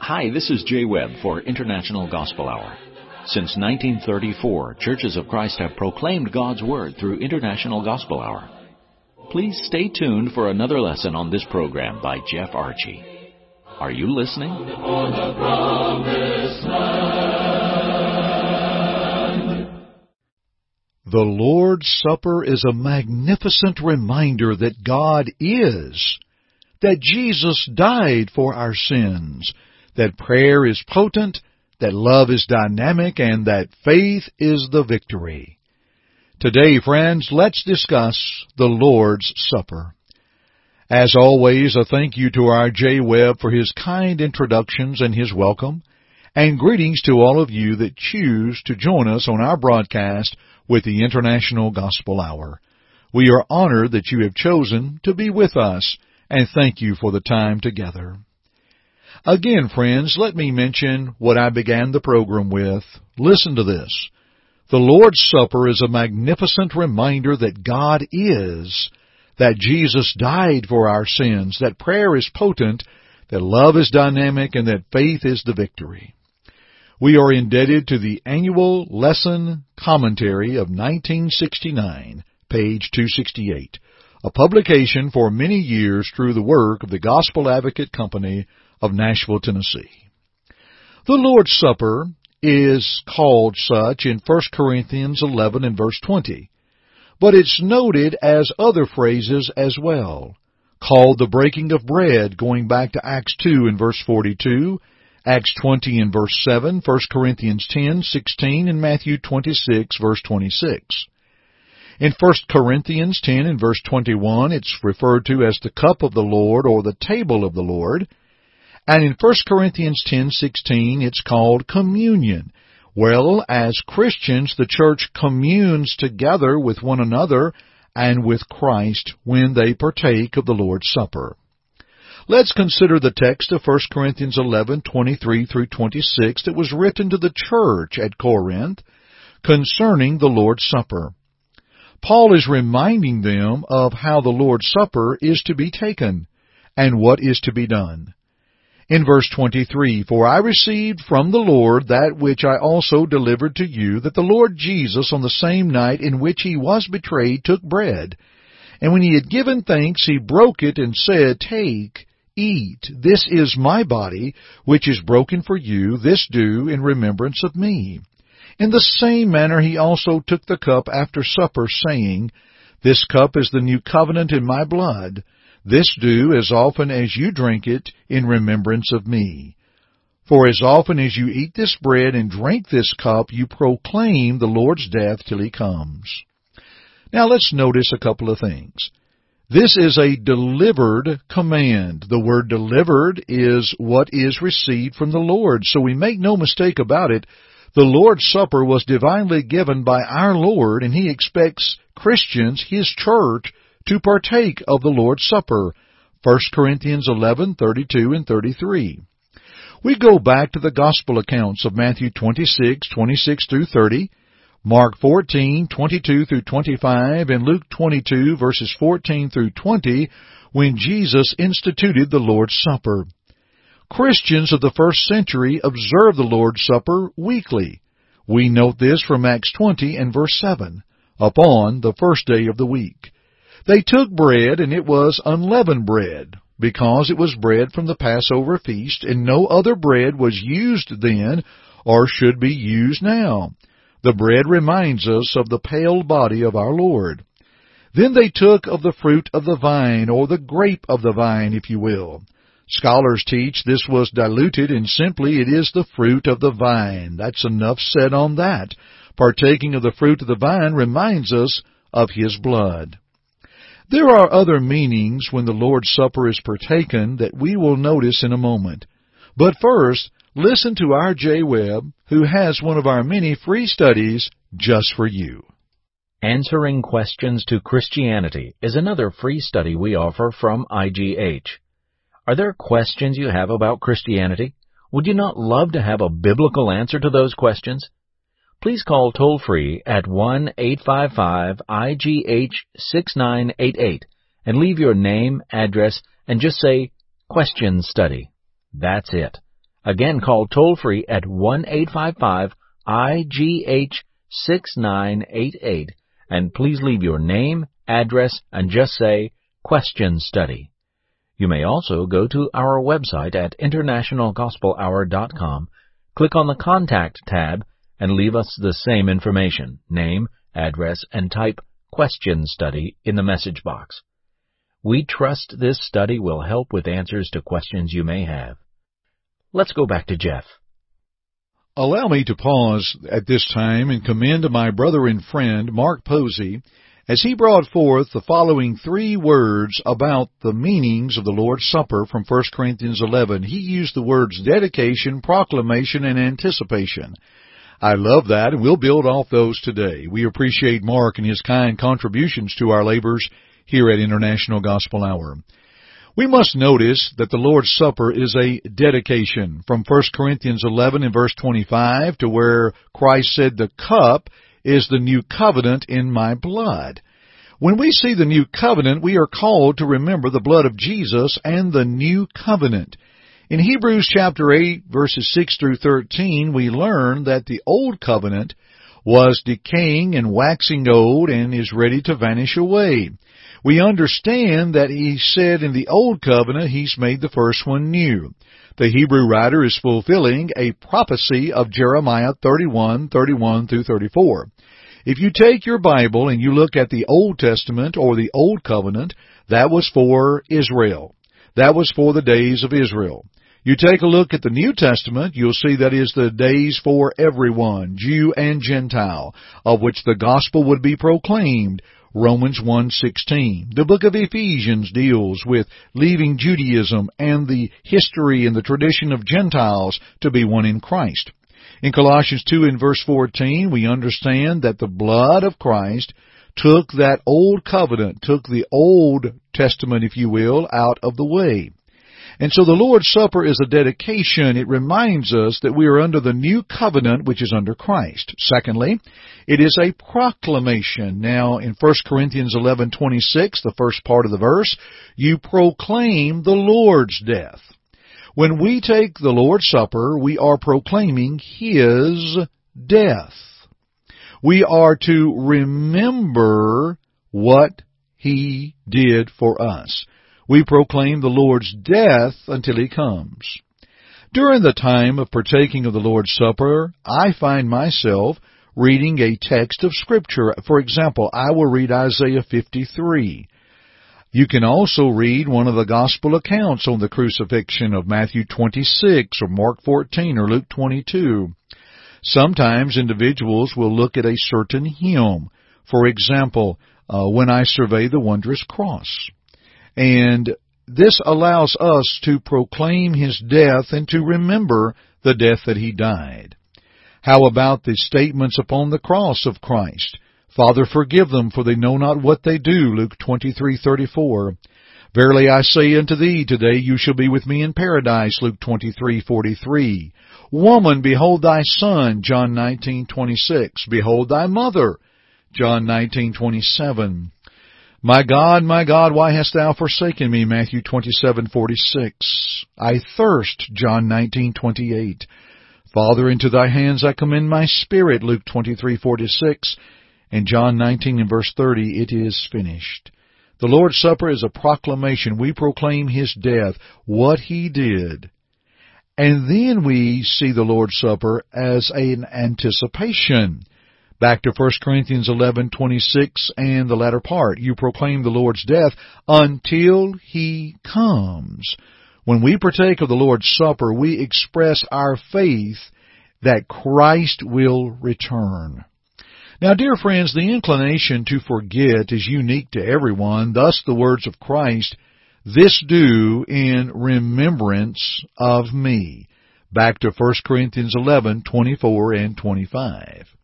Hi, this is Jay Webb for International Gospel Hour. Since 1934, Churches of Christ have proclaimed God's Word through International Gospel Hour. Please stay tuned for another lesson on this program by Jeff Archey. Are you listening? The Lord's Supper is a magnificent reminder that God is, that Jesus died for our sins, that prayer is potent, that love is dynamic, and that faith is the victory. Today, friends, let's discuss the Lord's Supper. As always, a thank you to our Jay Webb for his kind introductions and his welcome, and greetings to all of you that choose to join us on our broadcast with the International Gospel Hour. We are honored that you have chosen to be with us, and thank you for the time together. Again, friends, let me mention what I began the program with. Listen to this. The Lord's Supper is a magnificent reminder that God is, that Jesus died for our sins, that prayer is potent, that love is dynamic, and that faith is the victory. We are indebted to the annual lesson commentary of 1969, page 268, a publication for many years through the work of the Gospel Advocate Company of Nashville, Tennessee. The Lord's Supper is called such in 1 Corinthians 11 and verse 20, but it's noted as other phrases as well, called the breaking of bread going back to Acts 2 and verse 42, Acts 20 and verse 7, 1 Corinthians 10, 16, and Matthew 26 verse 26. In 1 Corinthians 10 and verse 21, it's referred to as the cup of the Lord or the table of the Lord. And in 1 Corinthians 10:16 it's called communion. Well, as Christians, the church communes together with one another and with Christ when they partake of the Lord's Supper. Let's consider the text of 1 Corinthians 11:23 through 26 that was written to the church at Corinth concerning the Lord's Supper. Paul is reminding them of how the Lord's Supper is to be taken and what is to be done. In verse 23, For I received from the Lord that which I also delivered to you, that the Lord Jesus on the same night in which he was betrayed took bread. And when he had given thanks, he broke it and said, Take, eat, this is my body, which is broken for you, this do in remembrance of me. In the same manner he also took the cup after supper, saying, This cup is the new covenant in my blood. This do as often as you drink it in remembrance of me. For as often as you eat this bread and drink this cup, you proclaim the Lord's death till he comes. Now let's notice a couple of things. This is a delivered command. The word delivered is what is received from the Lord. So we make no mistake about it. The Lord's Supper was divinely given by our Lord and He expects Christians, His church, to partake of the Lord's Supper. 1 Corinthians 11:32 and 33. We go back to the gospel accounts of Matthew 26:26 through 30, Mark 14:22 through 25, and Luke 22 verses 14 through 20 when Jesus instituted the Lord's Supper. Christians of the first century observed the Lord's Supper weekly. We note this from Acts 20 and verse 7, upon the first day of the week. They took bread, and it was unleavened bread, because it was bread from the Passover feast, and no other bread was used then, or should be used now. The bread reminds us of the pale body of our Lord. Then they took of the fruit of the vine, or the grape of the vine, if you will. Scholars teach this was diluted, and simply it is the fruit of the vine. That's enough said on that. Partaking of the fruit of the vine reminds us of His blood. There are other meanings when the Lord's Supper is partaken that we will notice in a moment. But first, listen to Jay Webb, who has one of our many free studies just for you. Answering Questions to Christianity is another free study we offer from IGH. Are there questions you have about Christianity? Would you not love to have a biblical answer to those questions? please call toll free at 1-855-IGH-6988 and leave your name, address, and just say question study. That's it. Again, call toll free at 1-855-IGH-6988 and please leave your name, address, and just say question study. You may also go to our website at internationalgospelhour.com, click on the Contact tab, and leave us the same information, name, address, and type Question Study in the message box. We trust this study will help with answers to questions you may have. Let's go back to Jeff. Allow me to pause at this time and commend my brother and friend, Mark Posey, as he brought forth the following three words about the meanings of the Lord's Supper from 1 Corinthians 11. He used the words dedication, proclamation, and anticipation. I love that, and we'll build off those today. We appreciate Mark and his kind contributions to our labors here at International Gospel Hour. We must notice that the Lord's Supper is a dedication from 1 Corinthians 11 and verse 25 to where Christ said the cup is the new covenant in my blood. When we see the new covenant, we are called to remember the blood of Jesus and the new covenant. In Hebrews chapter 8 verses 6 through 13, we learn that the old covenant was decaying and waxing old and is ready to vanish away. We understand that he said in the old covenant he's made the first one new. The Hebrew writer is fulfilling a prophecy of Jeremiah 31, 31 through 34. If you take your Bible and you look at the Old Testament or the Old Covenant, that was for Israel. That was for the days of Israel. You take a look at the New Testament, you'll see that is the days for everyone, Jew and Gentile, of which the gospel would be proclaimed. Romans 1:16. The book of Ephesians deals with leaving Judaism and the history and the tradition of Gentiles to be one in Christ. In Colossians 2 and verse 14, we understand that the blood of Christ took that old covenant, took the old testament, if you will, out of the way. And so the Lord's Supper is a dedication. It reminds us that we are under the new covenant which is under Christ. Secondly, it is a proclamation. Now in 1 Corinthians 11:26, the first part of the verse, you proclaim the Lord's death. When we take the Lord's Supper, we are proclaiming His death. We are to remember what He did for us. We proclaim the Lord's death until He comes. During the time of partaking of the Lord's Supper, I find myself reading a text of Scripture. For example, I will read Isaiah 53. You can also read one of the gospel accounts on the crucifixion of Matthew 26 or Mark 14 or Luke 22. Sometimes individuals will look at a certain hymn. For example, uh, when I survey the wondrous cross. And this allows us to proclaim his death and to remember the death that he died. How about the statements upon the cross of Christ? Father, forgive them, for they know not what they do. Luke 23:34. Verily I say unto thee, today you shall be with me in paradise. Luke 23:43. Woman, behold thy son. John 19:26. Behold thy mother. John 19:27. My God, my God, why hast thou forsaken me? Matthew 27:46. I thirst. John 19:28. Father, into thy hands I commend my spirit. Luke 23:46. and John 19 and verse 30, it is finished. The Lord's Supper is a proclamation. We proclaim His death, what He did. And then we see the Lord's Supper as an anticipation. Back to 1 Corinthians 11:26 and the latter part, you proclaim the Lord's death until he comes. When we partake of the Lord's Supper, we express our faith that Christ will return. Now, dear friends, the inclination to forget is unique to everyone. Thus, the words of Christ, this do in remembrance of me. Back to 1 Corinthians 11, 24 and 25.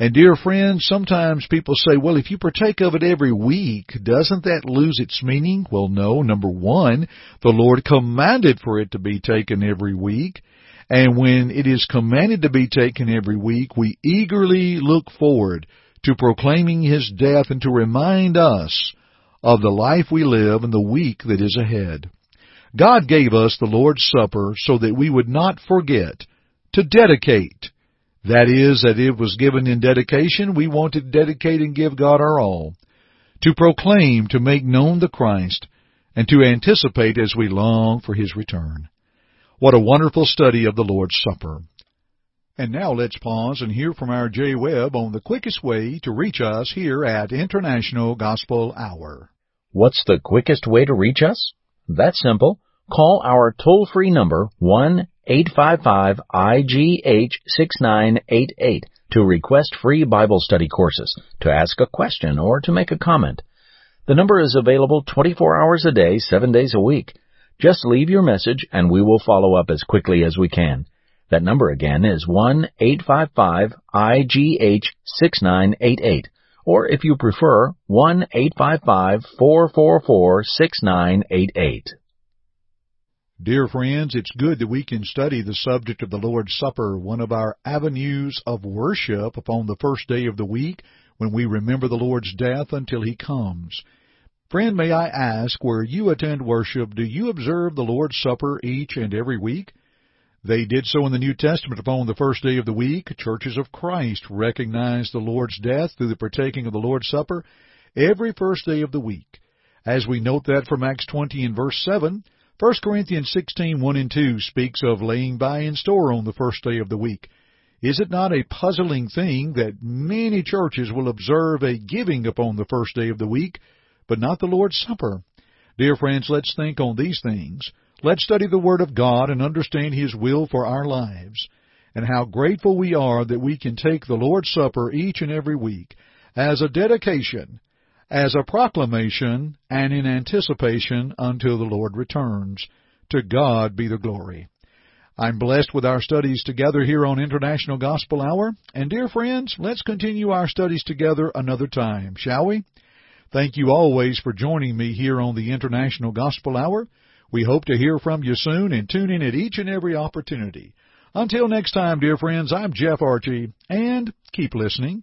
And dear friends, sometimes people say, well, if you partake of it every week, doesn't that lose its meaning? Well, no. Number one, the Lord commanded for it to be taken every week. And when it is commanded to be taken every week, we eagerly look forward to proclaiming His death and to remind us of the life we live and the week that is ahead. God gave us the Lord's Supper so that we would not forget to dedicate. That is, that it was given in dedication, we want to dedicate and give God our all. To proclaim, to make known the Christ, and to anticipate as we long for His return. What a wonderful study of the Lord's Supper. And now let's pause and hear from our Jay Webb on the quickest way to reach us here at International Gospel Hour. What's the quickest way to reach us? That's simple. Call our toll-free number 1-855-IGH-6988 to request free Bible study courses, to ask a question, or to make a comment. The number is available 24 hours a day, 7 days a week. Just leave your message and we will follow up as quickly as we can. That number again is 1-855-IGH-6988. Or if you prefer, 1-855-444-6988. Dear friends, it's good that we can study the subject of the Lord's Supper, one of our avenues of worship upon the first day of the week when we remember the Lord's death until He comes. Friend, may I ask, where you attend worship, do you observe the Lord's Supper each and every week? They did so in the New Testament upon the first day of the week. Churches of Christ recognize the Lord's death through the partaking of the Lord's Supper every first day of the week. As we note that from Acts 20 and verse 7, 1 Corinthians 16, 1 and 2 speaks of laying by in store on the first day of the week. Is it not a puzzling thing that many churches will observe a giving upon the first day of the week, but not the Lord's Supper? Dear friends, let's think on these things. Let's study the Word of God and understand His will for our lives, and how grateful we are that we can take the Lord's Supper each and every week as a dedication as a proclamation and in anticipation until the Lord returns. To God be the glory. I'm blessed with our studies together here on International Gospel Hour. And dear friends, let's continue our studies together another time, shall we? Thank you always for joining me here on the International Gospel Hour. We hope to hear from you soon and tune in at each and every opportunity. Until next time, dear friends, I'm Jeff Archey, and keep listening.